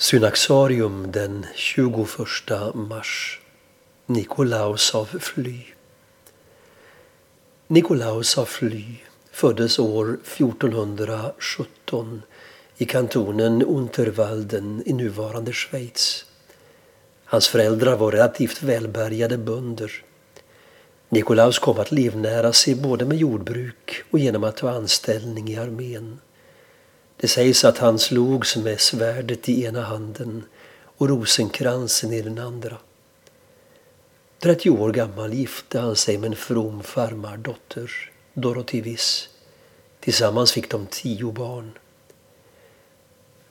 Synaxarium den 21 mars. Nikolaus av Fly. Nikolaus av Fly föddes år 1417 i kantonen Unterwalden i nuvarande Schweiz. Hans föräldrar var relativt välbärgade bönder. Nikolaus kom att livnära sig både med jordbruk och genom att ta anställning i armén. Det sägs att han slogs med svärdet i ena handen och rosenkransen i den andra. 30 år gammal gifte han sig med en from farmardotter, Dorothy Wiss. Tillsammans fick de tio barn.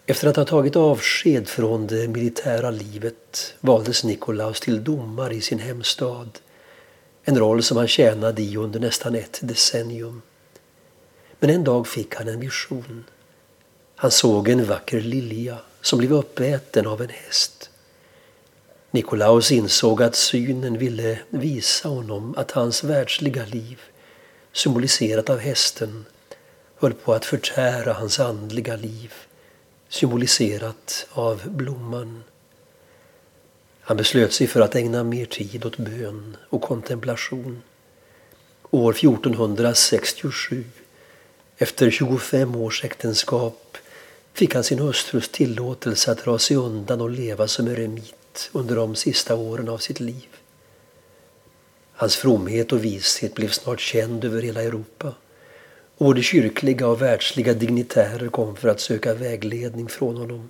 Efter att ha tagit avsked från det militära livet valdes Nikolaus till domare i sin hemstad. En roll som han tjänade i under nästan ett decennium. Men en dag fick han en vision. Han såg en vacker lilja som blev uppäten av en häst. Nikolaus insåg att synen ville visa honom att hans världsliga liv, symboliserat av hästen, höll på att förtära hans andliga liv, symboliserat av blomman. Han beslöt sig för att ägna mer tid åt bön och kontemplation. År 1467, efter 25 års äktenskap, fick han sin hustrus tillåtelse att dra sig undan och leva som eremit under de sista åren av sitt liv. Hans fromhet och vishet blev snart känd över hela Europa. Och både kyrkliga och världsliga dignitärer kom för att söka vägledning från honom.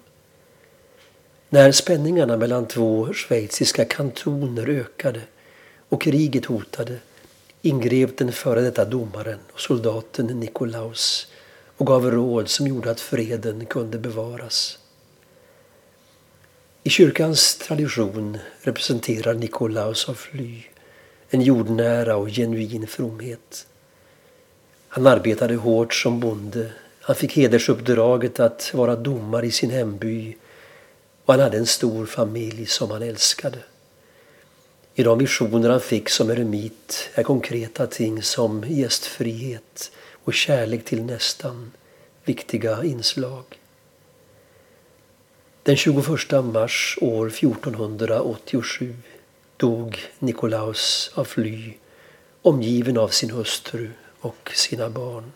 När spänningarna mellan två schweiziska kantoner ökade och kriget hotade ingrep den före detta domaren och soldaten Nikolaus och gav råd som gjorde att freden kunde bevaras. I kyrkans tradition representerar Nikolaus av Fly en jordnära och genuin fromhet. Han arbetade hårt som bonde. Han fick hedersuppdraget att vara domare i sin hemby och han hade en stor familj som han älskade. I de visioner han fick som eremit är konkreta ting som gästfrihet och kärlek till nästan viktiga inslag. Den 21 mars år 1487 dog Nikolaus av fly omgiven av sin hustru och sina barn.